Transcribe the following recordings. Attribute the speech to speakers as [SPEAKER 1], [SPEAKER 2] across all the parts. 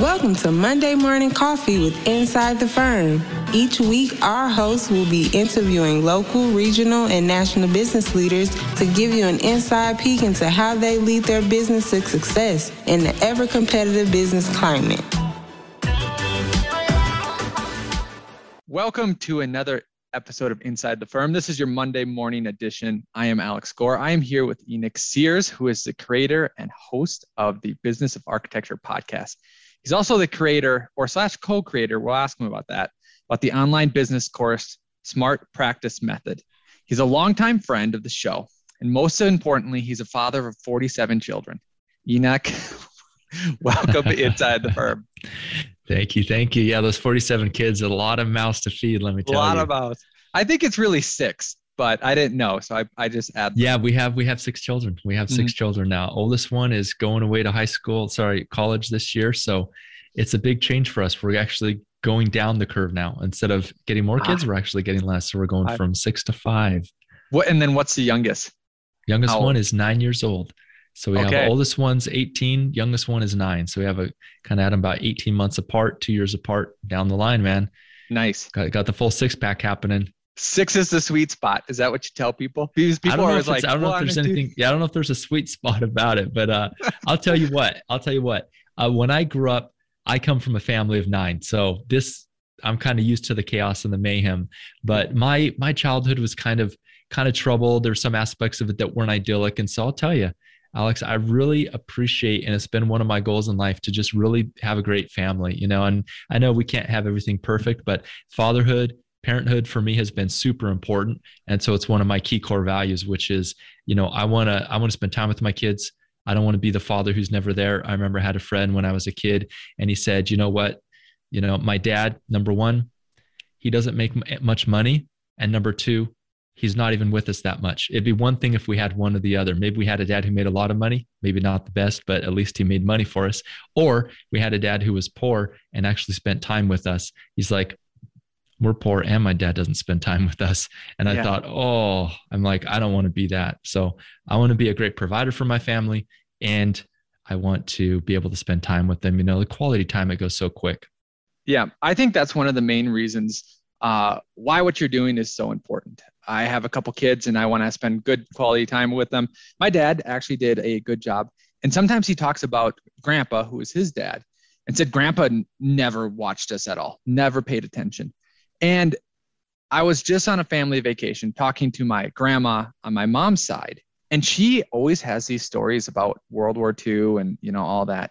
[SPEAKER 1] Welcome to Monday Morning Coffee with Inside the Firm. Each week, our hosts will be interviewing local, regional, and national business leaders to give you an inside peek into how they lead their business to success in the ever competitive business climate.
[SPEAKER 2] Welcome to another episode of Inside the Firm. This is your Monday morning edition. I am Alex Gore. I am here with Enoch Sears, who is the creator and host of the Business of Architecture podcast. He's also the creator or slash co-creator. We'll ask him about that, about the online business course, Smart Practice Method. He's a longtime friend of the show. And most importantly, he's a father of 47 children. Enoch, welcome inside the firm.
[SPEAKER 3] Thank you. Thank you. Yeah, those 47 kids, a lot of mouths to feed, let me tell you.
[SPEAKER 2] A lot
[SPEAKER 3] you.
[SPEAKER 2] of mouths. I think it's really six, but I didn't know. So I, I just add.
[SPEAKER 3] Yeah, we have we have six children. We have 6 mm-hmm. children now. Oldest one is going away to high school, sorry, college this year. So it's a big change for us. We're actually going down the curve now. Instead of getting more kids, ah. we're actually getting less. So we're going five. from six to five.
[SPEAKER 2] What and then what's the youngest?
[SPEAKER 3] Youngest How one is nine years old. So we okay. have oldest one's 18, youngest one is nine. So we have a kind of at them about 18 months apart, two years apart down the line, man.
[SPEAKER 2] Nice.
[SPEAKER 3] Got, got the full six pack happening.
[SPEAKER 2] Six is the sweet spot. Is that what you tell people? Because people are like,
[SPEAKER 3] I don't know if there's anything. Yeah, I don't know if there's a sweet spot about it, but uh, I'll tell you what. I'll tell you what. Uh, when I grew up, I come from a family of nine, so this I'm kind of used to the chaos and the mayhem. But my my childhood was kind of kind of troubled. There's some aspects of it that weren't idyllic, and so I'll tell you, Alex, I really appreciate, and it's been one of my goals in life to just really have a great family. You know, and I know we can't have everything perfect, but fatherhood parenthood for me has been super important. And so it's one of my key core values which is you know i want to i want to spend time with my kids. I don't want to be the father who's never there. I remember I had a friend when i was a kid and he said you know what? You know my dad number one he doesn't make much money. And number two he's not even with us that much. It'd be one thing if we had one or the other. Maybe we had a dad who made a lot of money maybe not the best but at least he made money for us. Or we had a dad who was poor and actually spent time with us. He's like we're poor and my dad doesn't spend time with us. And I yeah. thought, oh, I'm like, I don't want to be that. So I want to be a great provider for my family and I want to be able to spend time with them. You know, the quality time, it goes so quick.
[SPEAKER 2] Yeah. I think that's one of the main reasons uh, why what you're doing is so important. I have a couple kids and I want to spend good quality time with them. My dad actually did a good job. And sometimes he talks about grandpa, who is his dad, and said grandpa never watched us at all, never paid attention. And I was just on a family vacation talking to my grandma on my mom's side. And she always has these stories about World War II and, you know, all that.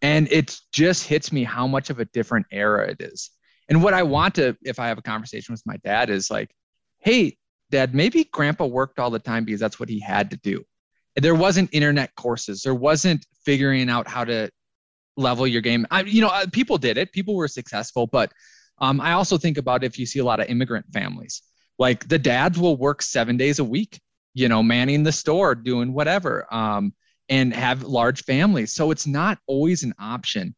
[SPEAKER 2] And it just hits me how much of a different era it is. And what I want to, if I have a conversation with my dad, is like, hey, dad, maybe grandpa worked all the time because that's what he had to do. There wasn't internet courses, there wasn't figuring out how to level your game. I, you know, uh, people did it, people were successful, but um, I also think about if you see a lot of immigrant families, like the dads will work seven days a week, you know, manning the store, doing whatever, um, and have large families. So it's not always an option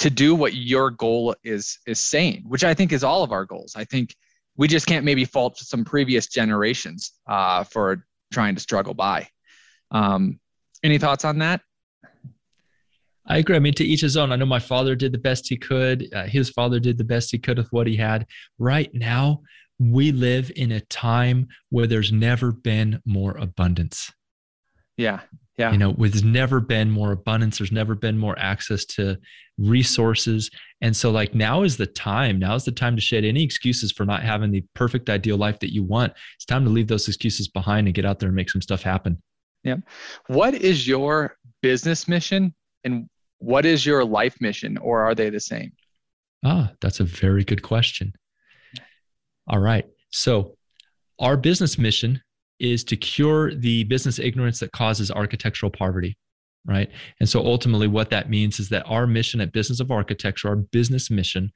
[SPEAKER 2] to do what your goal is is saying, which I think is all of our goals. I think we just can't maybe fault some previous generations uh, for trying to struggle by. Um, any thoughts on that?
[SPEAKER 3] I agree. I mean, to each his own. I know my father did the best he could. Uh, his father did the best he could with what he had. Right now, we live in a time where there's never been more abundance.
[SPEAKER 2] Yeah. Yeah.
[SPEAKER 3] You know, there's never been more abundance. There's never been more access to resources. And so, like, now is the time. Now is the time to shed any excuses for not having the perfect, ideal life that you want. It's time to leave those excuses behind and get out there and make some stuff happen.
[SPEAKER 2] Yeah. What is your business mission and what is your life mission, or are they the same?
[SPEAKER 3] Ah, that's a very good question. All right. So, our business mission is to cure the business ignorance that causes architectural poverty, right? And so, ultimately, what that means is that our mission at Business of Architecture, our business mission,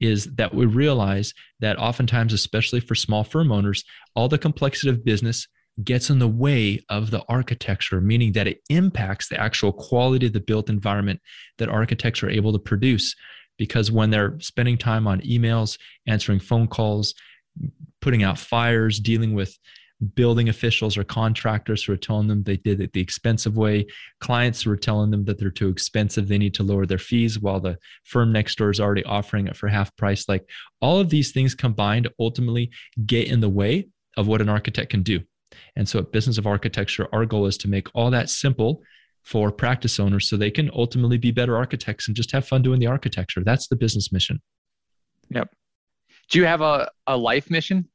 [SPEAKER 3] is that we realize that oftentimes, especially for small firm owners, all the complexity of business gets in the way of the architecture, meaning that it impacts the actual quality of the built environment that architects are able to produce. Because when they're spending time on emails, answering phone calls, putting out fires, dealing with building officials or contractors who are telling them they did it the expensive way, clients who are telling them that they're too expensive, they need to lower their fees while the firm next door is already offering it for half price. Like all of these things combined ultimately get in the way of what an architect can do. And so at Business of Architecture, our goal is to make all that simple for practice owners so they can ultimately be better architects and just have fun doing the architecture. That's the business mission.
[SPEAKER 2] Yep. Do you have a, a life mission?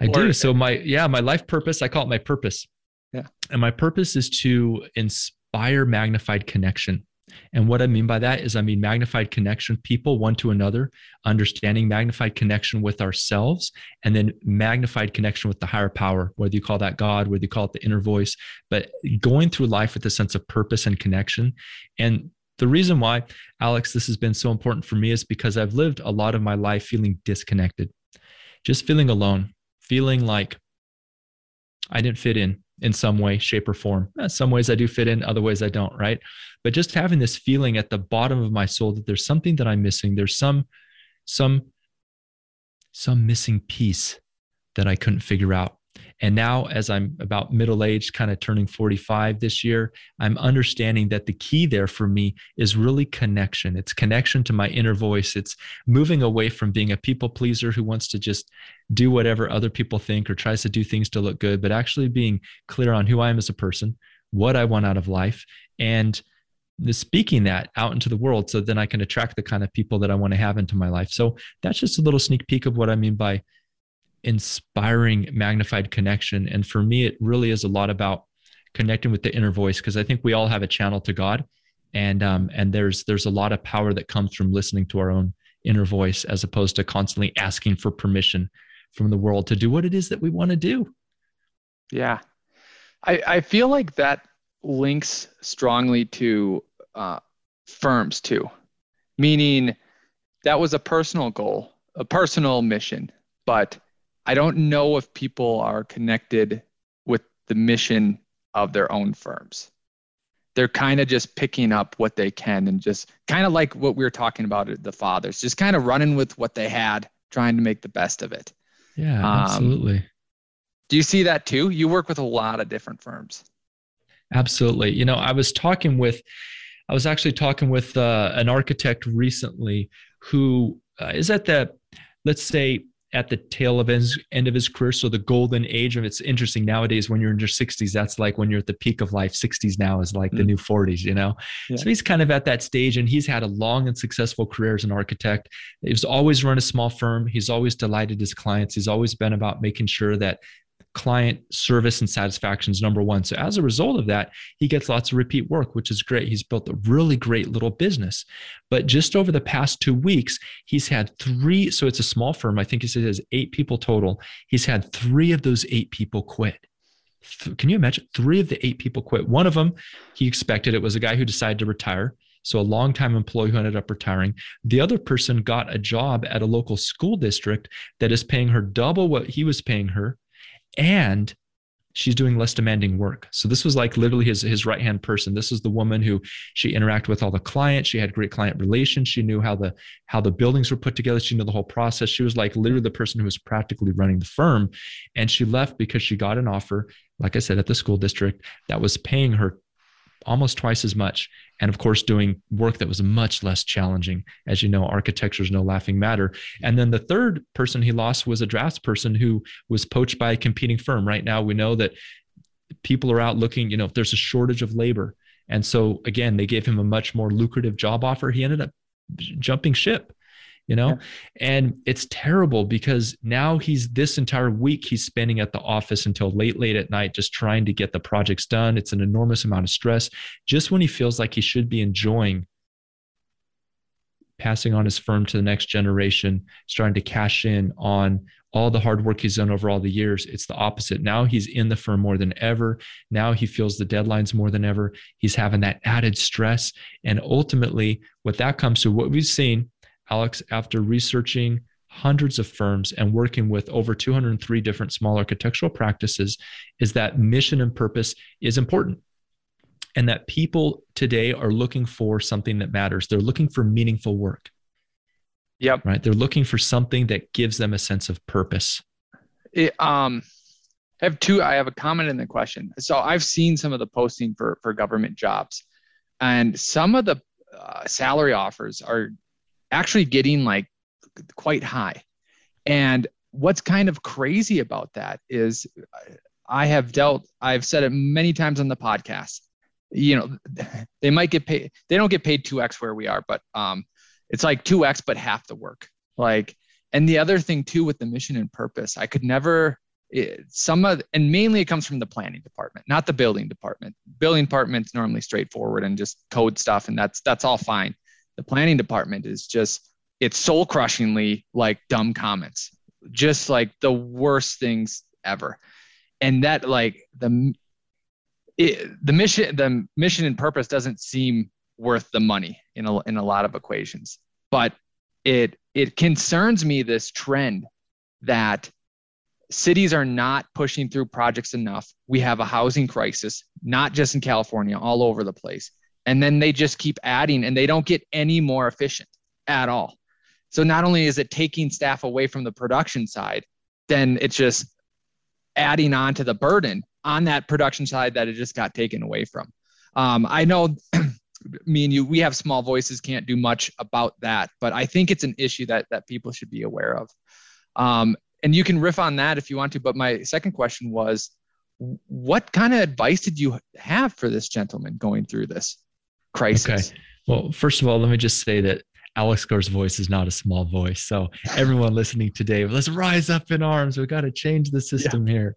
[SPEAKER 3] I or, do. So my yeah, my life purpose, I call it my purpose.
[SPEAKER 2] Yeah.
[SPEAKER 3] And my purpose is to inspire magnified connection. And what I mean by that is, I mean magnified connection, people one to another, understanding magnified connection with ourselves, and then magnified connection with the higher power, whether you call that God, whether you call it the inner voice, but going through life with a sense of purpose and connection. And the reason why, Alex, this has been so important for me is because I've lived a lot of my life feeling disconnected, just feeling alone, feeling like I didn't fit in in some way, shape, or form. Uh, some ways I do fit in, other ways I don't, right? But just having this feeling at the bottom of my soul that there's something that I'm missing. There's some, some, some missing piece that I couldn't figure out. And now, as I'm about middle age, kind of turning 45 this year, I'm understanding that the key there for me is really connection. It's connection to my inner voice. It's moving away from being a people pleaser who wants to just do whatever other people think or tries to do things to look good, but actually being clear on who I am as a person, what I want out of life, and speaking that out into the world so then I can attract the kind of people that I want to have into my life. So that's just a little sneak peek of what I mean by inspiring magnified connection. And for me, it really is a lot about connecting with the inner voice because I think we all have a channel to God, and um, and there's there's a lot of power that comes from listening to our own inner voice as opposed to constantly asking for permission from the world to do what it is that we want to do.
[SPEAKER 2] Yeah, I I feel like that links strongly to uh, firms too, meaning that was a personal goal, a personal mission, but I don't know if people are connected with the mission of their own firms. They're kind of just picking up what they can and just kind of like what we were talking about the fathers, just kind of running with what they had, trying to make the best of it.
[SPEAKER 3] Yeah, um, absolutely.
[SPEAKER 2] Do you see that too? You work with a lot of different firms.
[SPEAKER 3] Absolutely. You know, I was talking with, I was actually talking with uh, an architect recently who uh, is at the, let's say, at the tail of his end of his career. So the golden age of it's interesting nowadays when you're in your 60s, that's like when you're at the peak of life. 60s now is like mm. the new 40s, you know? Yeah. So he's kind of at that stage and he's had a long and successful career as an architect. He's always run a small firm. He's always delighted his clients. He's always been about making sure that client service and satisfaction is number one. So as a result of that, he gets lots of repeat work, which is great. He's built a really great little business. But just over the past two weeks, he's had three. So it's a small firm. I think he says has eight people total. He's had three of those eight people quit. Can you imagine? Three of the eight people quit. One of them, he expected it was a guy who decided to retire. So a longtime employee who ended up retiring. The other person got a job at a local school district that is paying her double what he was paying her and she's doing less demanding work. So this was like literally his his right hand person. This is the woman who she interacted with all the clients. She had great client relations. She knew how the how the buildings were put together. She knew the whole process. She was like literally the person who was practically running the firm. And she left because she got an offer, like I said, at the school district that was paying her almost twice as much. And of course, doing work that was much less challenging. As you know, architecture is no laughing matter. And then the third person he lost was a drafts person who was poached by a competing firm. Right now, we know that people are out looking, you know, if there's a shortage of labor. And so, again, they gave him a much more lucrative job offer. He ended up jumping ship you know? Yeah. and it's terrible because now he's this entire week he's spending at the office until late late at night just trying to get the projects done. It's an enormous amount of stress. Just when he feels like he should be enjoying passing on his firm to the next generation starting to cash in on all the hard work he's done over all the years it's the opposite. Now he's in the firm more than ever. Now he feels the deadlines more than ever. He's having that added stress. And ultimately what that comes to what we've seen Alex, after researching hundreds of firms and working with over 203 different small architectural practices, is that mission and purpose is important. And that people today are looking for something that matters. They're looking for meaningful work.
[SPEAKER 2] Yep.
[SPEAKER 3] Right. They're looking for something that gives them a sense of purpose.
[SPEAKER 2] It, um, I have two. I have a comment in the question. So I've seen some of the posting for for government jobs, and some of the uh, salary offers are actually getting like quite high. And what's kind of crazy about that is I have dealt, I've said it many times on the podcast. You know, they might get paid, they don't get paid 2x where we are, but um, it's like 2x, but half the work. Like, and the other thing too with the mission and purpose, I could never, it, some of, and mainly it comes from the planning department, not the building department. Building department's normally straightforward and just code stuff, and that's that's all fine. The planning department is just it's soul crushingly like dumb comments, just like the worst things ever. And that like the it, the mission the mission and purpose doesn't seem worth the money in a, in a lot of equations, but it it concerns me this trend that cities are not pushing through projects enough. We have a housing crisis, not just in California, all over the place. And then they just keep adding and they don't get any more efficient at all. So not only is it taking staff away from the production side, then it's just adding on to the burden on that production side that it just got taken away from. Um, I know me and you, we have small voices, can't do much about that, but I think it's an issue that that people should be aware of. Um, and you can riff on that if you want to. But my second question was, what kind of advice did you have for this gentleman going through this crisis?
[SPEAKER 3] Okay. Well, first of all, let me just say that Alex Gore's voice is not a small voice. So everyone listening today, let's rise up in arms. We got to change the system yeah. here.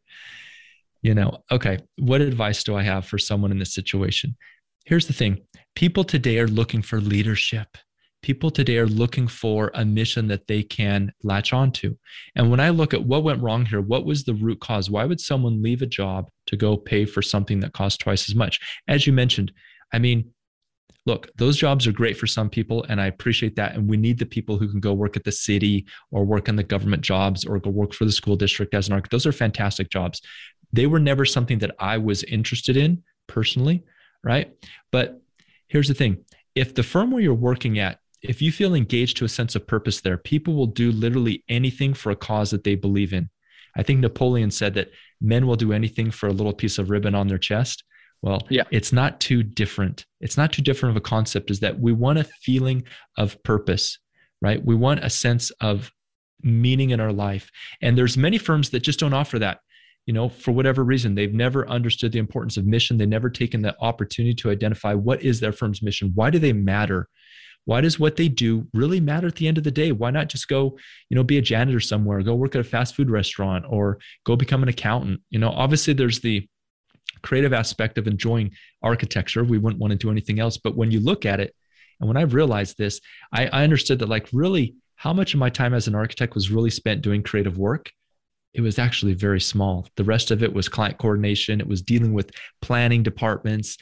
[SPEAKER 3] You know, okay. What advice do I have for someone in this situation? Here's the thing people today are looking for leadership. People today are looking for a mission that they can latch onto. And when I look at what went wrong here, what was the root cause? Why would someone leave a job to go pay for something that costs twice as much? As you mentioned, I mean, look, those jobs are great for some people, and I appreciate that. And we need the people who can go work at the city or work in the government jobs or go work for the school district as an architect. Those are fantastic jobs. They were never something that I was interested in personally, right? But here's the thing if the firm where you're working at, if you feel engaged to a sense of purpose there, people will do literally anything for a cause that they believe in. I think Napoleon said that men will do anything for a little piece of ribbon on their chest. Well, yeah. it's not too different. It's not too different of a concept, is that we want a feeling of purpose, right? We want a sense of meaning in our life. And there's many firms that just don't offer that. You know, for whatever reason, they've never understood the importance of mission. They've never taken the opportunity to identify what is their firm's mission. Why do they matter? Why does what they do really matter at the end of the day? Why not just go, you know, be a janitor somewhere, go work at a fast food restaurant, or go become an accountant? You know, obviously there's the creative aspect of enjoying architecture. We wouldn't want to do anything else. But when you look at it, and when I realized this, I, I understood that like really how much of my time as an architect was really spent doing creative work it was actually very small. The rest of it was client coordination. It was dealing with planning departments,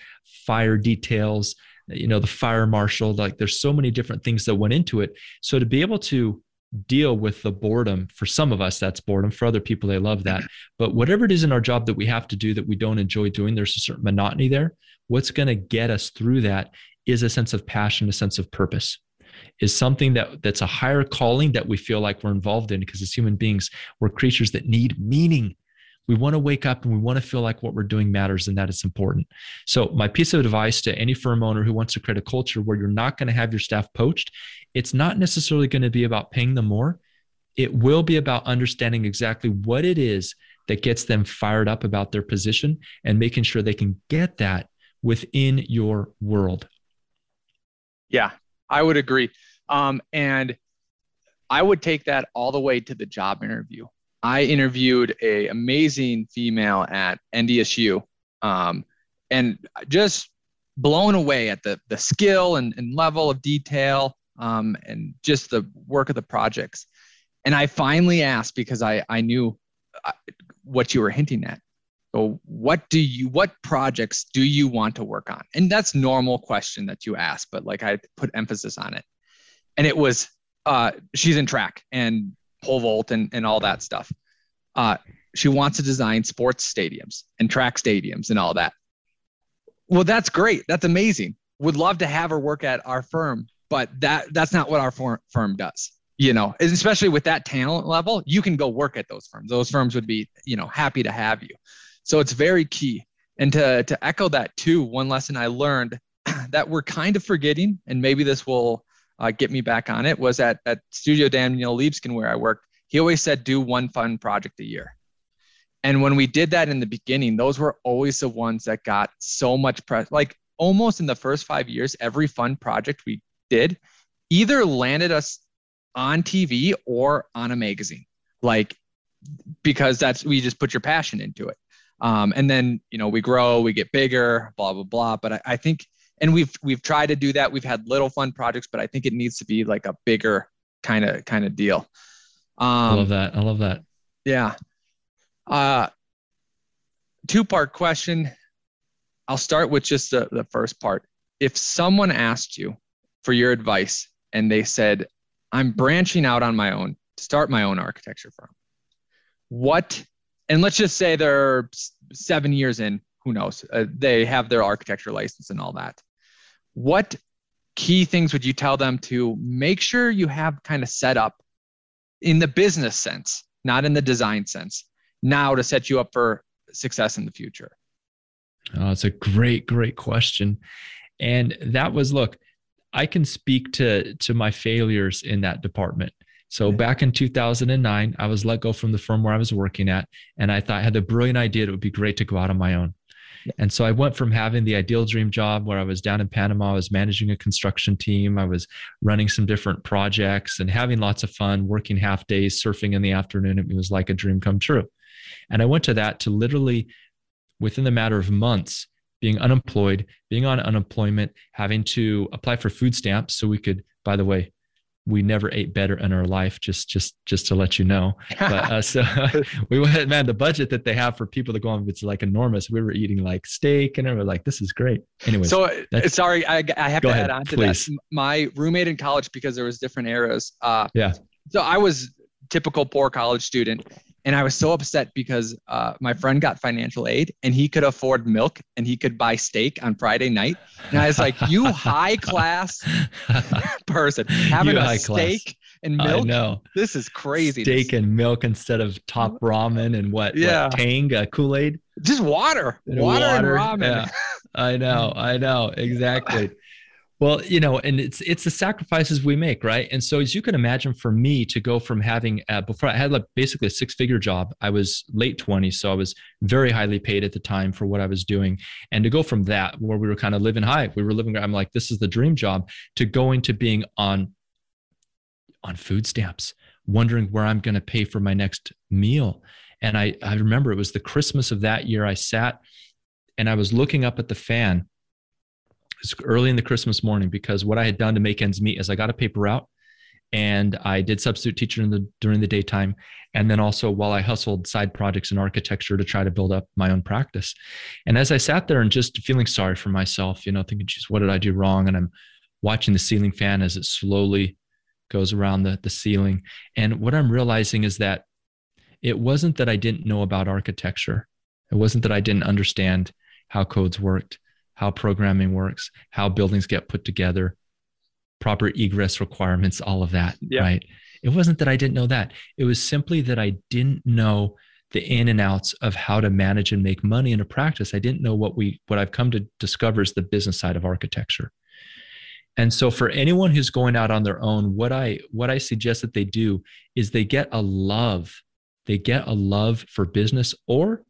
[SPEAKER 3] fire details, you know, the fire marshal. Like there's so many different things that went into it. So to be able to deal with the boredom. For some of us, that's boredom. For other people, they love that. But whatever it is in our job that we have to do that we don't enjoy doing, there's a certain monotony there. What's going to get us through that is a sense of passion, a sense of purpose. Is something that that's a higher calling that we feel like we're involved in because as human beings, we're creatures that need meaning we want to wake up and we want to feel like what we're doing matters and that it's important. So, my piece of advice to any firm owner who wants to create a culture where you're not going to have your staff poached, it's not necessarily going to be about paying them more. It will be about understanding exactly what it is that gets them fired up about their position and making sure they can get that within your world.
[SPEAKER 2] Yeah, I would agree. Um, and I would take that all the way to the job interview. I interviewed a amazing female at NDSU, um, and just blown away at the the skill and, and level of detail um, and just the work of the projects. And I finally asked because I I knew uh, what you were hinting at. So what do you what projects do you want to work on? And that's normal question that you ask, but like I put emphasis on it. And it was uh, she's in track and pole vault and, and all that stuff. Uh, she wants to design sports stadiums and track stadiums and all that. Well, that's great. That's amazing. Would love to have her work at our firm, but that that's not what our firm does. you know, especially with that talent level, you can go work at those firms. Those firms would be, you know, happy to have you. So it's very key. And to, to echo that too, one lesson I learned that we're kind of forgetting, and maybe this will uh, get me back on it, was at, at Studio Daniel Libeskind where I worked. He always said, do one fun project a year. And when we did that in the beginning, those were always the ones that got so much press. Like almost in the first five years, every fun project we did either landed us on TV or on a magazine. Like because that's we just put your passion into it. Um, and then you know we grow, we get bigger, blah blah blah. But I, I think, and we've we've tried to do that. We've had little fun projects, but I think it needs to be like a bigger kind of kind of deal.
[SPEAKER 3] Um, I love that. I love that.
[SPEAKER 2] Yeah. Uh, two part question. I'll start with just the, the first part. If someone asked you for your advice and they said, I'm branching out on my own to start my own architecture firm, what, and let's just say they're seven years in, who knows, uh, they have their architecture license and all that. What key things would you tell them to make sure you have kind of set up in the business sense, not in the design sense, now to set you up for success in the future?
[SPEAKER 3] Oh, it's a great, great question. And that was, look, I can speak to to my failures in that department. So back in 2009, I was let go from the firm where I was working at, and I thought I had the brilliant idea it would be great to go out on my own. And so I went from having the ideal dream job where I was down in Panama, I was managing a construction team, I was running some different projects and having lots of fun, working half days, surfing in the afternoon. It was like a dream come true. And I went to that to literally, within the matter of months, being unemployed, being on unemployment, having to apply for food stamps so we could, by the way, we never ate better in our life just just just to let you know. But uh, so we went man the budget that they have for people to go on it's like enormous. We were eating like steak and were like this is great. Anyway
[SPEAKER 2] so uh, sorry i, I have to ahead, add on to please. that my roommate in college because there was different eras uh
[SPEAKER 3] yeah.
[SPEAKER 2] so i was typical poor college student and I was so upset because uh, my friend got financial aid and he could afford milk and he could buy steak on Friday night. And I was like, you high class person having you a steak class. and milk.
[SPEAKER 3] No,
[SPEAKER 2] This is crazy.
[SPEAKER 3] Steak and milk instead of top ramen and what? Yeah. What, Tang, uh, Kool Aid?
[SPEAKER 2] Just water. Water, water and ramen. Yeah.
[SPEAKER 3] I know. I know. Exactly. Well, you know, and it's it's the sacrifices we make, right? And so, as you can imagine, for me to go from having uh, before I had like basically a six figure job, I was late 20s, so I was very highly paid at the time for what I was doing, and to go from that where we were kind of living high, we were living. I'm like, this is the dream job, to going to being on on food stamps, wondering where I'm going to pay for my next meal. And I I remember it was the Christmas of that year. I sat and I was looking up at the fan early in the Christmas morning because what I had done to make ends meet is I got a paper route and I did substitute teacher the during the daytime, and then also while I hustled side projects in architecture to try to build up my own practice. And as I sat there and just feeling sorry for myself, you know, thinking, "Geez, what did I do wrong?" and I'm watching the ceiling fan as it slowly goes around the the ceiling, and what I'm realizing is that it wasn't that I didn't know about architecture. It wasn't that I didn't understand how codes worked how programming works, how buildings get put together, proper egress requirements, all of that, yeah. right? It wasn't that I didn't know that. It was simply that I didn't know the in and outs of how to manage and make money in a practice. I didn't know what we what I've come to discover is the business side of architecture. And so for anyone who's going out on their own, what I what I suggest that they do is they get a love. They get a love for business or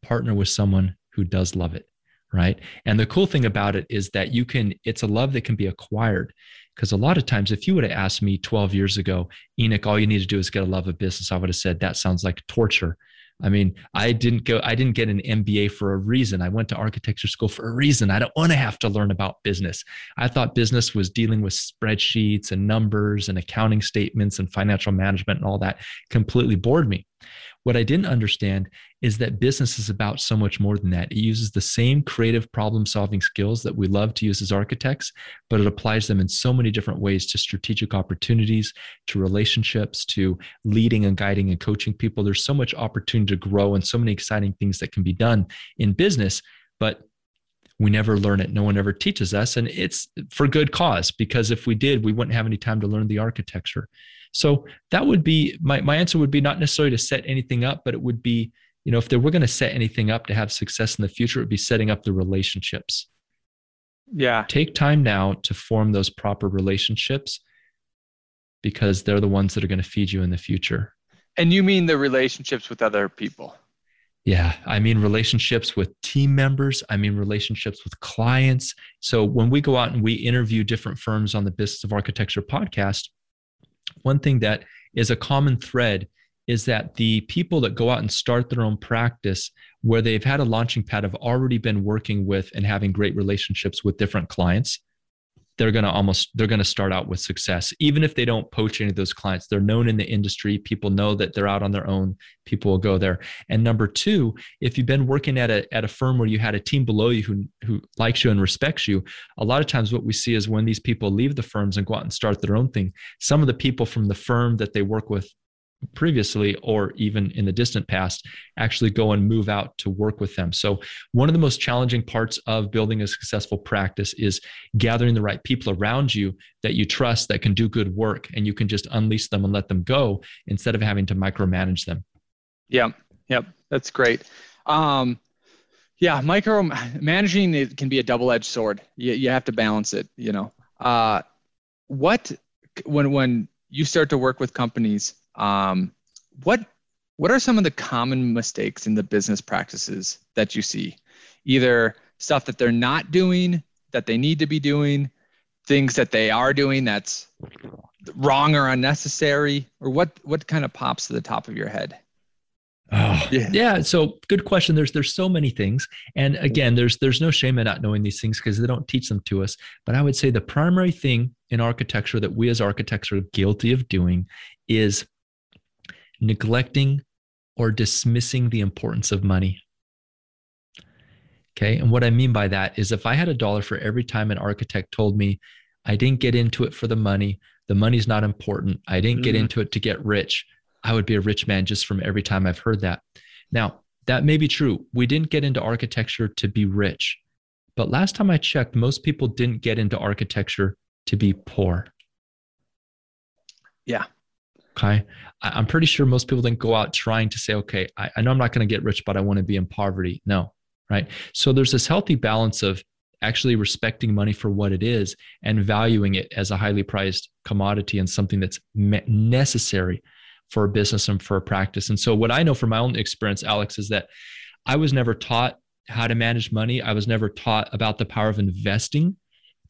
[SPEAKER 3] partner with someone who does love it right? And the cool thing about it is that you can, it's a love that can be acquired. Because a lot of times, if you would have asked me 12 years ago, Enoch, all you need to do is get a love of business, I would have said that sounds like torture. I mean, I didn't go, I didn't get an MBA for a reason. I went to architecture school for a reason. I don't want to have to learn about business. I thought business was dealing with spreadsheets and numbers and accounting statements and financial management and all that completely bored me. What I didn't understand is that business is about so much more than that. It uses the same creative problem solving skills that we love to use as architects, but it applies them in so many different ways to strategic opportunities, to relationships, to leading and guiding and coaching people. There's so much opportunity to grow and so many exciting things that can be done in business, but we never learn it. No one ever teaches us. And it's for good cause, because if we did, we wouldn't have any time to learn the architecture. So that would be my, my answer would be not necessarily to set anything up, but it would be, you know, if they were going to set anything up to have success in the future, it would be setting up the relationships.
[SPEAKER 2] Yeah.
[SPEAKER 3] Take time now to form those proper relationships because they're the ones that are going to feed you in the future.
[SPEAKER 2] And you mean the relationships with other people?
[SPEAKER 3] Yeah, I mean relationships with team members. I mean relationships with clients. So when we go out and we interview different firms on the Business of Architecture podcast, one thing that is a common thread is that the people that go out and start their own practice where they've had a launching pad have already been working with and having great relationships with different clients they're going to almost they're going to start out with success. Even if they don't poach any of those clients they're known in the industry. People know that they're out on their own. People will go there. And number two if you've been working at a, at a firm where you had a team below you who, who likes you and respects you a lot of times what we see is when these people leave the firms and go out and start their own thing some of the people from the firm that they work with previously or even in the distant past actually go and move out to work with them. So, one of the most challenging parts of building a successful practice is gathering the right people around you that you trust that can do good work and you can just unleash them and let them go instead of having to micromanage them.
[SPEAKER 2] yeah Yep. That's great. Um, yeah, micro managing it can be a double-edged sword. You, you have to balance it, you know. Uh, what when when you start to work with companies um, what what are some of the common mistakes in the business practices that you see? Either stuff that they're not doing that they need to be doing, things that they are doing that's wrong or unnecessary, or what what kind of pops to the top of your head?
[SPEAKER 3] Oh, yeah. yeah. So good question. There's there's so many things, and again, there's there's no shame in not knowing these things because they don't teach them to us. But I would say the primary thing in architecture that we as architects are guilty of doing is neglecting or dismissing the importance of money. Okay. And what I mean by that is if I had a dollar for every time an architect told me I didn't get into it for the money, the money's not important, I didn't mm-hmm. get into it to get rich, I would be a rich man just from every time I've heard that. Now, that may be true. We didn't get into architecture to be rich. But last time I checked, most people didn't get into architecture to be poor.
[SPEAKER 2] Yeah.
[SPEAKER 3] Okay. I'm pretty sure most people didn't go out trying to say, okay, I, I know I'm not going to get rich, but I want to be in poverty. No. Right. So there's this healthy balance of actually respecting money for what it is and valuing it as a highly prized commodity and something that's necessary for a business and for a practice. And so, what I know from my own experience, Alex, is that I was never taught how to manage money. I was never taught about the power of investing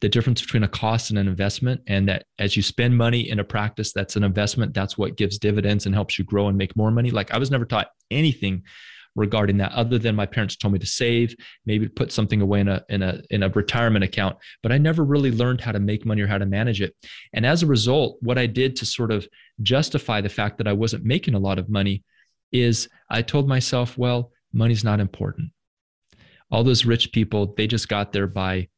[SPEAKER 3] the difference between a cost and an investment and that as you spend money in a practice that's an investment that's what gives dividends and helps you grow and make more money. Like i was never taught anything regarding that other than my parents told me to save maybe put something away in a in a in a retirement account but i never really learned how to make money or how to manage it. And as a result what i did to sort of justify the fact that i wasn't making a lot of money is i told myself well money's not important. All those rich people they just got there by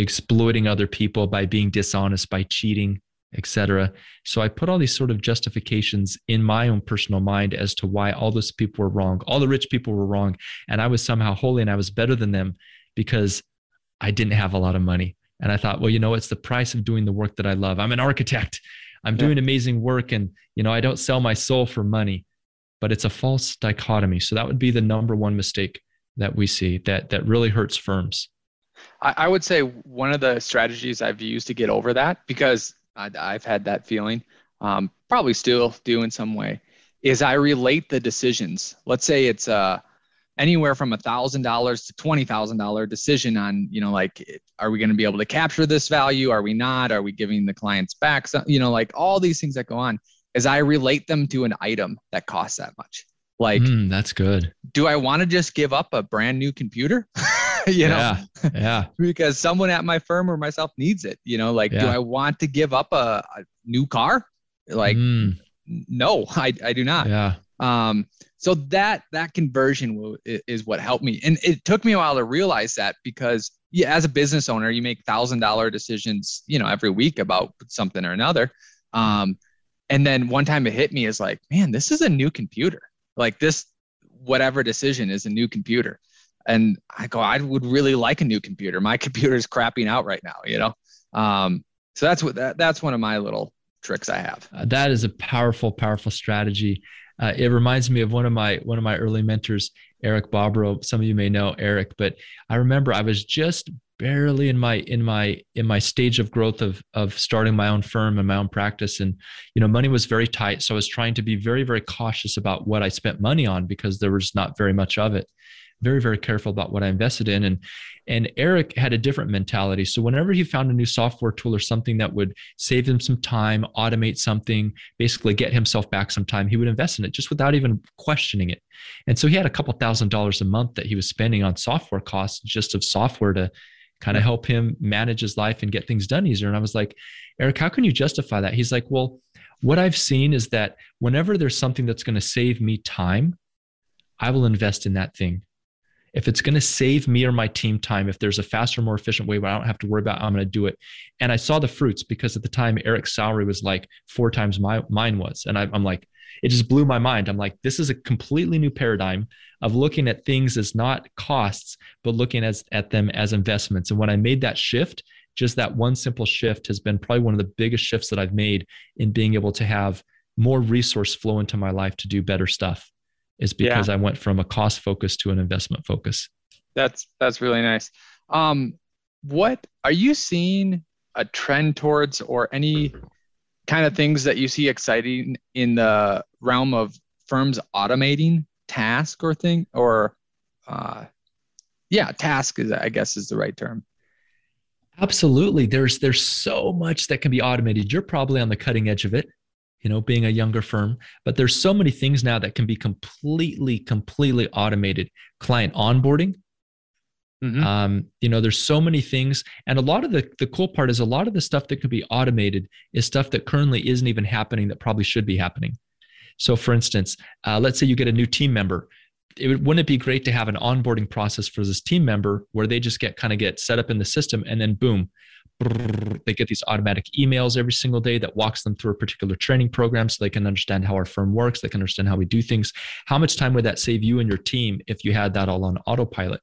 [SPEAKER 3] exploiting other people by being dishonest by cheating etc so i put all these sort of justifications in my own personal mind as to why all those people were wrong all the rich people were wrong and i was somehow holy and i was better than them because i didn't have a lot of money. And i thought well you know it's the price of doing the work that i love. I'm an architect. I'm yeah. doing amazing work and you know i don't sell my soul for money but it's a false dichotomy. So that would be the number one mistake that we see that that really hurts firms
[SPEAKER 2] I, I would say one of the strategies I've used to get over that, because I, have had that feeling, um, probably still do in some way, is I relate the decisions. Let's say it's uh, anywhere from a thousand dollars to twenty thousand dollar decision on, you know, like, are we going to be able to capture this value? Are we not? Are we giving the clients back? So, you know, like all these things that go on. Is I relate them to an item that costs that much. Like,
[SPEAKER 3] mm, that's good.
[SPEAKER 2] Do I want to just give up a brand new computer? you
[SPEAKER 3] know, yeah, yeah.
[SPEAKER 2] because someone at my firm or myself needs it. You know, like, yeah. do I want to give up a, a new car? Like, mm. no, I, I do not.
[SPEAKER 3] Yeah.
[SPEAKER 2] Um, so that that conversion will, is what helped me, and it took me a while to realize that because yeah, as a business owner, you make thousand dollar decisions, you know, every week about something or another. Um, and then one time it hit me is like, man, this is a new computer. Like this, whatever decision is a new computer and I go, I would really like a new computer. My computer is crapping out right now, you know. Um, so that's what that, that's one of my little tricks I have.
[SPEAKER 3] Uh, that is a powerful, powerful strategy. Uh, it reminds me of one of my one of my early mentors, Eric Bobrow. Some of you may know Eric, but I remember I was just barely in my in my in my stage of growth of of starting my own firm and my own practice and you know money was very tight so i was trying to be very very cautious about what i spent money on because there was not very much of it very very careful about what i invested in. And and eric had a different mentality. So whenever he found a new software tool or something that would save him some time automate something basically get himself back some time he would invest in it just without even questioning it. And so he had a couple thousand dollars a month that he was spending on software costs just of software to kind of help him manage his life and get things done easier. And i was like eric how can you justify that? He's like well what i've seen is that whenever there's something that's going to save me time i will invest in that thing if it's going to save me or my team time, if there's a faster, more efficient way where I don't have to worry about, I'm going to do it. And I saw the fruits because at the time Eric's salary was like four times my mine was, and I, I'm like, it just blew my mind. I'm like, this is a completely new paradigm of looking at things as not costs, but looking as at them as investments. And when I made that shift, just that one simple shift has been probably one of the biggest shifts that I've made in being able to have more resource flow into my life to do better stuff is because yeah. I went from a cost focus to an investment focus.
[SPEAKER 2] That's that's really nice. Um, what are you seeing a trend towards, or any kind of things that you see exciting in the realm of firms automating task or thing, or uh, yeah, task is I guess is the right term.
[SPEAKER 3] Absolutely. There's there's so much that can be automated. You're probably on the cutting edge of it you know, being a younger firm. But there's so many things now that can be completely, completely automated. Client onboarding. Mm-hmm. Um, you know, there's so many things. And a lot of the, the cool part is a lot of the stuff that could be automated is stuff that currently isn't even happening that probably should be happening. So for instance, uh, let's say you get a new team member. It would, wouldn't it be great to have an onboarding process for this team member where they just get kind of get set up in the system and then boom, they get these automatic emails every single day that walks them through a particular training program so they can understand how our firm works. They can understand how we do things. How much time would that save you and your team if you had that all on autopilot?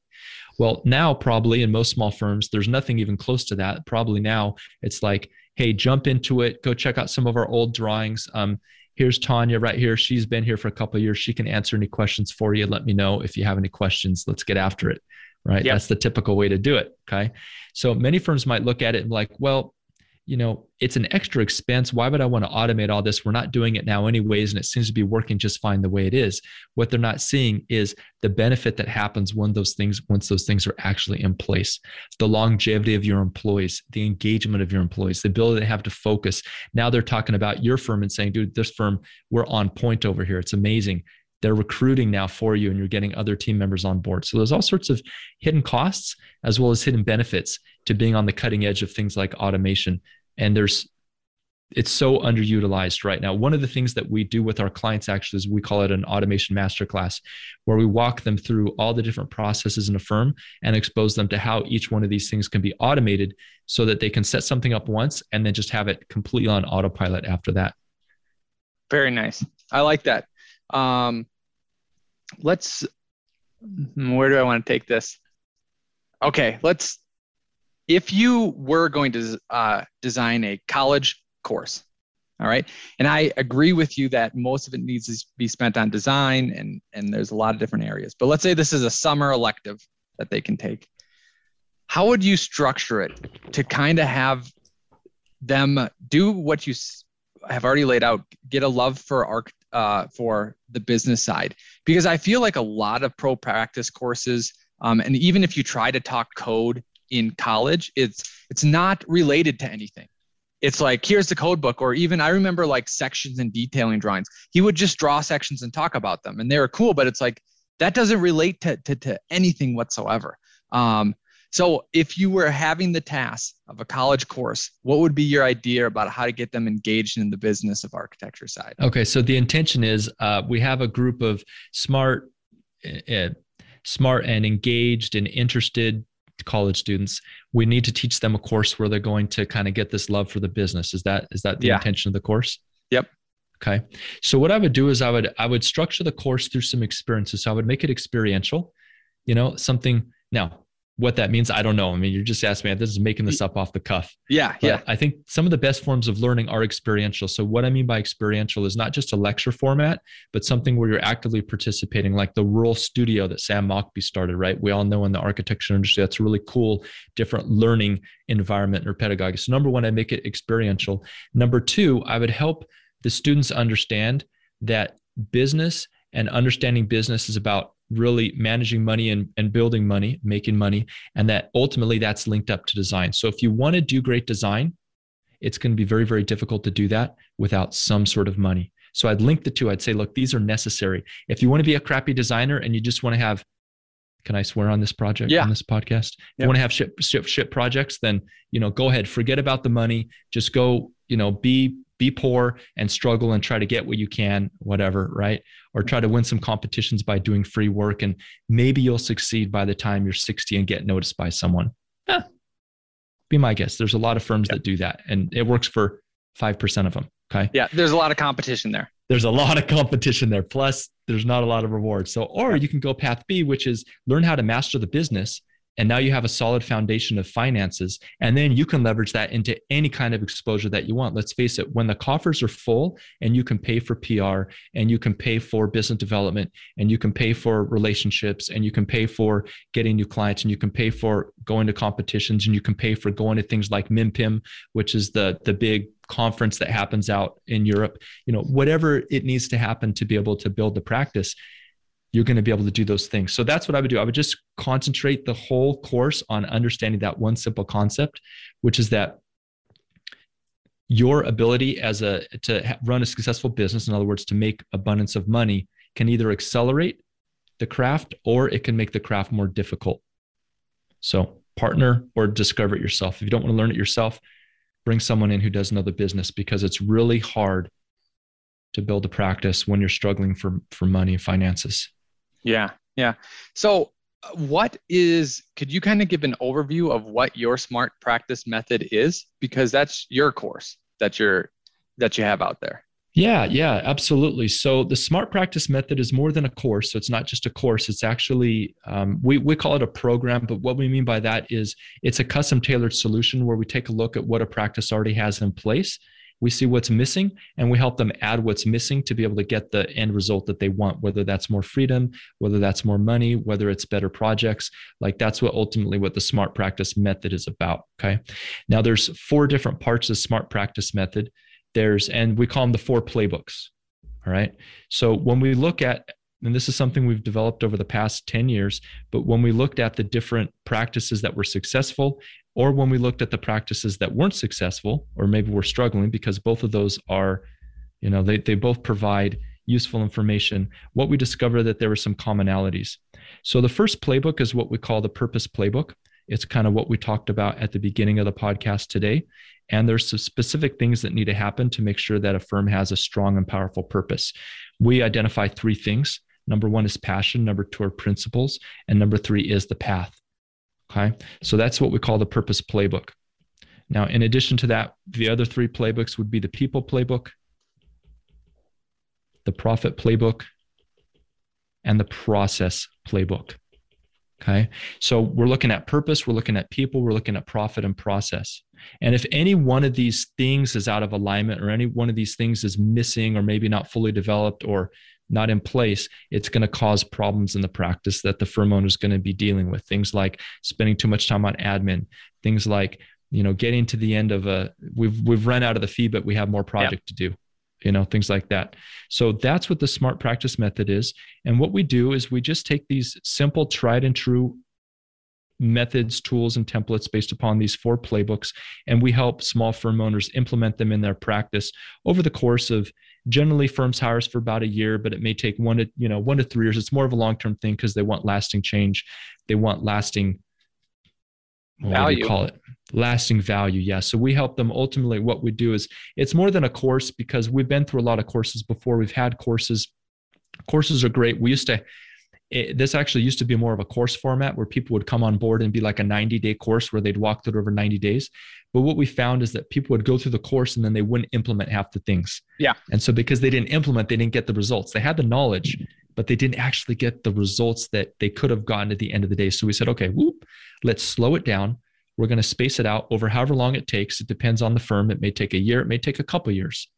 [SPEAKER 3] Well now probably in most small firms there's nothing even close to that. Probably now it's like hey jump into it. Go check out some of our old drawings. Um, here's tanya right here. She's been here for a couple years. She can answer any questions for you. Let me know if you have any questions. Let's get after it right? Yep. That's the typical way to do it. Okay. So many firms might look at it and like, well, you know, it's an extra expense. Why would I want to automate all this? We're not doing it now, anyways, and it seems to be working just fine the way it is. What they're not seeing is the benefit that happens when those things, once those things are actually in place. The longevity of your employees, the engagement of your employees, the ability to have to focus. Now they're talking about your firm and saying, dude, this firm, we're on point over here. It's amazing they're recruiting now for you and you're getting other team members on board. So there's all sorts of hidden costs as well as hidden benefits to being on the cutting edge of things like automation. And there's it's so underutilized right now. One of the things that we do with our clients actually is we call it an automation masterclass, where we walk them through all the different processes in a firm and expose them to how each one of these things can be automated so that they can set something up once and then just have it completely on autopilot after that.
[SPEAKER 2] Very nice. I like that. Um, let's, where do I want to take this? Okay, let's, if you were going to uh, design a college course, all right, and I agree with you that most of it needs to be spent on design and, and there's a lot of different areas, but let's say this is a summer elective that they can take. How would you structure it to kind of have them do what you have already laid out, get a love for arch, uh, for the business side because I feel like a lot of pro practice courses, um, and even if you try to talk code in college, it's it's not related to anything. It's like here's the code book, or even I remember like sections and detailing drawings. He would just draw sections and talk about them, and they were cool, but it's like that doesn't relate to to, to anything whatsoever. Um, so, if you were having the task of a college course, what would be your idea about how to get them engaged in the business of architecture side?
[SPEAKER 3] Okay, so the intention is uh, we have a group of smart, uh, smart and engaged and interested college students. We need to teach them a course where they're going to kind of get this love for the business. Is that is that the yeah. intention of the course?
[SPEAKER 2] Yep.
[SPEAKER 3] Okay. So what I would do is I would I would structure the course through some experiences. So I would make it experiential. You know, something now what that means, I don't know. I mean, you're just asking me. This is making this up off the cuff.
[SPEAKER 2] Yeah,
[SPEAKER 3] But
[SPEAKER 2] yeah,
[SPEAKER 3] I think some of the best forms of learning are experiential. So what I mean by experiential is not just a lecture format, but something where you're actively participating, like the rural studio that Sam Mockbee started. Right? We all know in the architecture industry that's a really cool, different learning environment or pedagogy. So number one, I make it experiential. Number two, I would help the students understand that business and understanding business is about really managing money and, and building money, making money, and that ultimately that's linked up to design. So if you want to do great design, it's going to be very, very difficult to do that without some sort of money. So I'd link the two. I'd say, look, these are necessary. If you want to be a crappy designer and you just want to have, can I swear on this project
[SPEAKER 2] Yeah.
[SPEAKER 3] on this podcast? If
[SPEAKER 2] Yeah.
[SPEAKER 3] you want to have ship, ship ship projects, then you know, go ahead, forget about the money. Just go, you know, be be poor and struggle and try to get what you can, whatever, right? Or try to win some competitions by doing free work, and maybe you'll succeed by the time you're 60 and get noticed by someone. Eh, be my guess. There's a lot of firms
[SPEAKER 2] Yeah.
[SPEAKER 3] that do that, and it works for five percent of them. Okay
[SPEAKER 2] yeah. There's a lot of competition there.
[SPEAKER 3] there's a lot of competition there. Plus, there's not a lot of rewards. So, or you can go path B, which is learn how to master the business. And now you have a solid foundation of finances. And then you can leverage that into any kind of exposure that you want. Let's face it, when the coffers are full and you can pay for PR and you can pay for business development and you can pay for relationships and you can pay for getting new clients and you can pay for going to competitions and you can pay for going to things like MIPIM, which is the, the big conference that happens out in Europe you know whatever it needs to happen to be able to build the practice you're going to be able to do those things. So that's what i would do. I would just concentrate the whole course on understanding that one simple concept which is that your ability as a to run a successful business in other words to make abundance of money can either accelerate the craft or it can make the craft more difficult. So partner or discover it yourself. If you don't want to learn it yourself bring someone in who does know the business because it's really hard to build a practice when you're struggling for for money and finances.
[SPEAKER 2] Yeah, yeah. So, uh, what is? Could you kind of give an overview of what your smart practice method is? Because that's your course that you're that you have out there.
[SPEAKER 3] Yeah, yeah, absolutely. So the smart practice method is more than a course. So it's not just a course. It's actually um, we we call it a program. But what we mean by that is it's a custom tailored solution where we take a look at what a practice already has in place. We see what's missing and we help them add what's missing to be able to get the end result that they want, whether that's more freedom, whether that's more money, whether it's better projects. Like that's what ultimately what the smart practice method is about. Okay. Now there's four different parts of smart practice method there's and we call them the four playbooks all right so when we look at and this is something we've developed over the past 10 years but when we looked at the different practices that were successful or when we looked at the practices that weren't successful or maybe we're struggling because both of those are you know they, they both provide useful information what we discovered that there were some commonalities so the first playbook is what we call the purpose playbook it's kind of what we talked about at the beginning of the podcast today and there's some specific things that need to happen to make sure that a firm has a strong and powerful purpose. We identify three things. Number one is passion, number two are principles, and number three is the path. Okay. So that's what we call the purpose playbook. Now, in addition to that, the other three playbooks would be the people playbook, the profit playbook, and the process playbook. Okay. So we're looking at purpose, we're looking at people, we're looking at profit and process. And if any one of these things is out of alignment or any one of these things is missing or maybe not fully developed or not in place, it's going to cause problems in the practice that the firm owner is going to be dealing with. Things like spending too much time on admin, things like, you know, getting to the end of a we've we've run out of the fee, but we have more project to do you know things like that. So that's what the smart practice method is. And what we do is we just take these simple tried and true methods tools and templates based upon these four playbooks and we help small firm owners implement them in their practice over the course of generally firms hires for about a year but it may take one to you know one to three years. It's more of a long-term thing because they want lasting change. They want lasting what do
[SPEAKER 2] Value.
[SPEAKER 3] you call it? Lasting value yeah. So we help them ultimately what we do is it's more than a course because we've been through a lot of courses before. We've had courses. Courses are great. We used to it, this actually used to be more of a course format where people would come on board and be like a 90 day course where they'd walk through it over 90 days but what we found is that people would go through the course and then they wouldn't implement half the things
[SPEAKER 2] Yeah.
[SPEAKER 3] and so because they didn't implement they didn't get the results they had the knowledge but they didn't actually get the results that they could have gotten at the end of the day. So we said, okay, whoop, let's slow it down. We're going to space it out over however long it takes. It depends on the firm. It may take a year, it may take a couple years,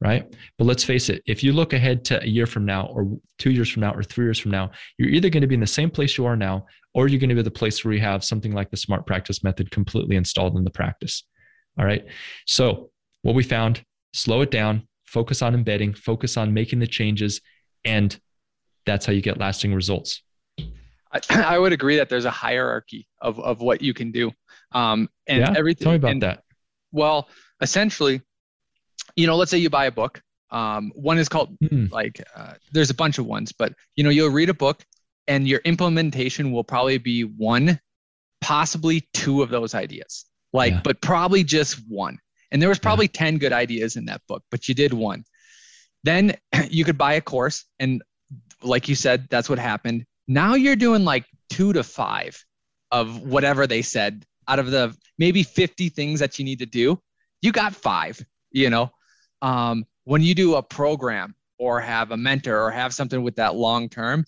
[SPEAKER 3] right? But let's face it, if you look ahead to a year from now, or two years from now, or three years from now, you're either going to be in the same place you are now, or you're going to be the place where you have something like the smart practice method completely installed in the practice. All right. So, what we found slow it down, focus on embedding, focus on making the changes, and that's how you get lasting results.
[SPEAKER 2] I, I would agree that there's a hierarchy of, of what you can do. Um, and
[SPEAKER 3] yeah?
[SPEAKER 2] everything.
[SPEAKER 3] Tell me about
[SPEAKER 2] and,
[SPEAKER 3] that.
[SPEAKER 2] Well, essentially, you know, let's say you buy a book. Um, one is called mm. like, uh, there's a bunch of ones, but you know, you'll read a book and your implementation will probably be one, possibly two of those ideas. Like, yeah. but probably just one. And there was probably yeah. 10 good ideas in that book, but you did one. Then you could buy a course. And like you said, that's what happened. Now you're doing like two to five of whatever they said out of the maybe 50 things that you need to do. You got five, you know. Um, when you do a program or have a mentor or have something with that long term,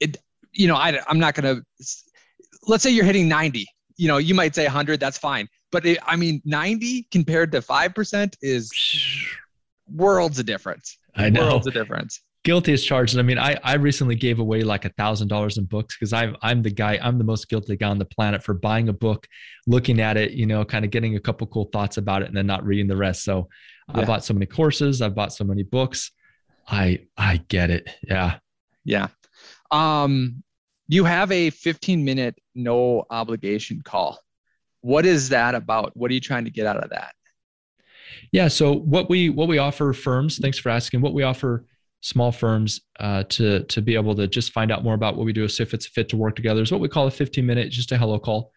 [SPEAKER 2] it, you know, I, I'm not going to, let's say you're hitting 90, you know, you might say 100, that's fine. But it, I mean, 90 compared to 5% is worlds of difference.
[SPEAKER 3] I know.
[SPEAKER 2] Worlds of difference
[SPEAKER 3] guilty as charged. I mean, I, I recently gave away like a thousand dollars in books because I'm I'm the guy, I'm the most guilty guy on the planet for buying a book, looking at it, you know, kind of getting a couple cool thoughts about it and then not reading the rest. So yeah. I bought so many courses, I've bought so many books. I I get it. Yeah.
[SPEAKER 2] Yeah. Um you have a 15 minute no obligation call. What is that about? What are you trying to get out of that?
[SPEAKER 3] Yeah, so what we what we offer firms, thanks for asking. What we offer small firms uh, to to be able to just find out more about what we do, see if it's a fit to work together. Is what we call a 15 minute, just a hello call,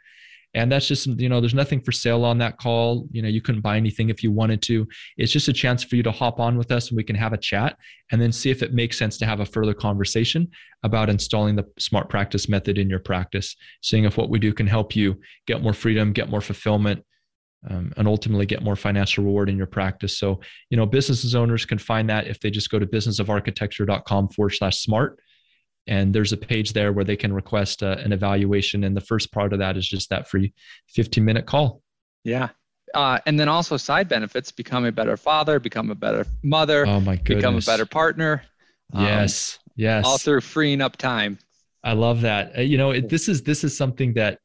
[SPEAKER 3] and that's just you know there's nothing for sale on that call. You know you couldn't buy anything if you wanted to. It's just a chance for you to hop on with us and we can have a chat and then see if it makes sense to have a further conversation about installing the smart practice method in your practice, seeing if what we do can help you get more freedom, get more fulfillment um, and ultimately get more financial reward in your practice. So, you know, businesses owners can find that if they just go to businessofarchitecture.com forward slash smart. And there's a page there where they can request uh, an evaluation. And the first part of that is just that free 15 minute call.
[SPEAKER 2] Yeah. Uh, and then also side benefits become a better father, become a better mother,
[SPEAKER 3] oh my goodness.
[SPEAKER 2] become a better partner.
[SPEAKER 3] Yes. Um, yes.
[SPEAKER 2] All through freeing up time.
[SPEAKER 3] I love that. Uh, you know, it, this is this is something that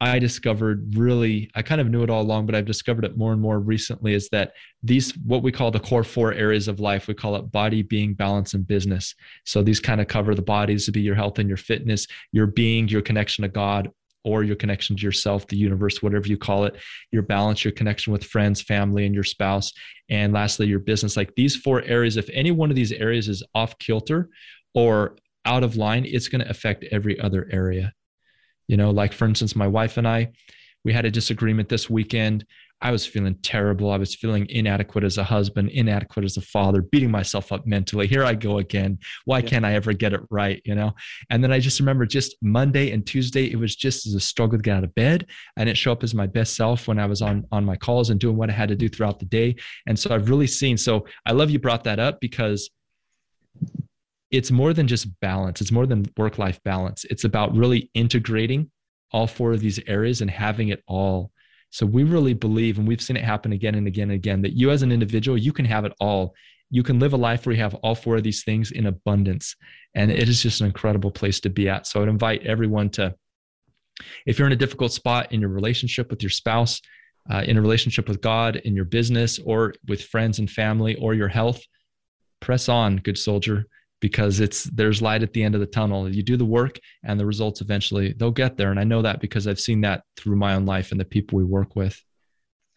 [SPEAKER 3] I discovered really, I kind of knew it all along, but I've discovered it more and more recently is that these, what we call the core four areas of life, we call it body, being, balance, and business. So these kind of cover the bodies to be your health and your fitness, your being, your connection to God, or your connection to yourself, the universe, whatever you call it, your balance, your connection with friends, family, and your spouse. And lastly, your business. Like these four areas, if any one of these areas is off kilter or out of line, it's going to affect every other area. You know, like for instance, my wife and I, we had a disagreement this weekend. I was feeling terrible. I was feeling inadequate as a husband, inadequate as a father, beating myself up mentally. Here I go again. Why yeah. can't I ever get it right? You know? And then I just remember just Monday and Tuesday, it was just as a struggle to get out of bed. I didn't show up as my best self when I was on, on my calls and doing what I had to do throughout the day. And so I've really seen, so I love you brought that up because it's more than just balance. It's more than work life balance. It's about really integrating all four of these areas and having it all. So we really believe, and we've seen it happen again and again and again, that you as an individual, you can have it all. You can live a life where you have all four of these things in abundance. And it is just an incredible place to be at. So I'd invite everyone to, if you're in a difficult spot in your relationship with your spouse, uh, in a relationship with God, in your business, or with friends and family, or your health, press on, good soldier because it's there's light at the end of the tunnel. You do the work and the results eventually they'll get there. And I know that because I've seen that through my own life and the people we work with.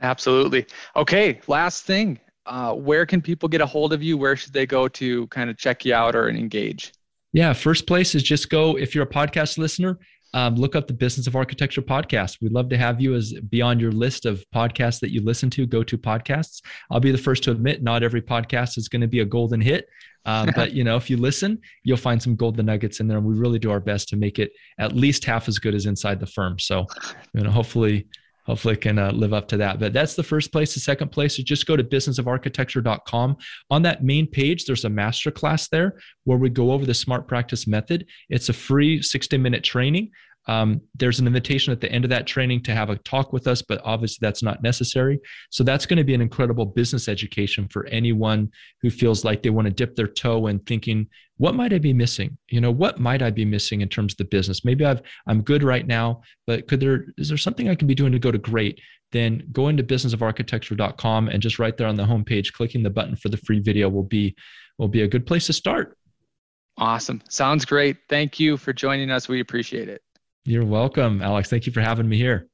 [SPEAKER 2] Absolutely. Okay, last thing. Uh, where can people get a hold of you? Where should they go to kind of check you out or engage?
[SPEAKER 3] Yeah, first place is just go if you're a podcast listener, um, look up the Business of Architecture podcast. We'd love to have you as beyond your list of podcasts that you listen to, go to podcasts. I'll be the first to admit not every podcast is going to be a golden hit. Um, but you know, if you listen, you'll find some golden nuggets in there. And we really do our best to make it at least half as good as inside the firm. So, you know, hopefully hopefully can uh, live up to that. But that's the first place. The second place is just go to businessofarchitecture.com. On that main page, there's a masterclass there where we go over the smart practice method. It's a free 60 minute training. Um, there's an invitation at the end of that training to have a talk with us, but obviously that's not necessary. So that's going to be an incredible business education for anyone who feels like they want to dip their toe in thinking, what might I be missing? You know, what might I be missing in terms of the business? Maybe I've I'm good right now, but could there is there something I can be doing to go to great? Then go into businessofarchitecture.com and just right there on the homepage, clicking the button for the free video will be will be a good place to start.
[SPEAKER 2] Awesome. Sounds great. Thank you for joining us. We appreciate it.
[SPEAKER 3] You're welcome, Alex. Thank you for having me here.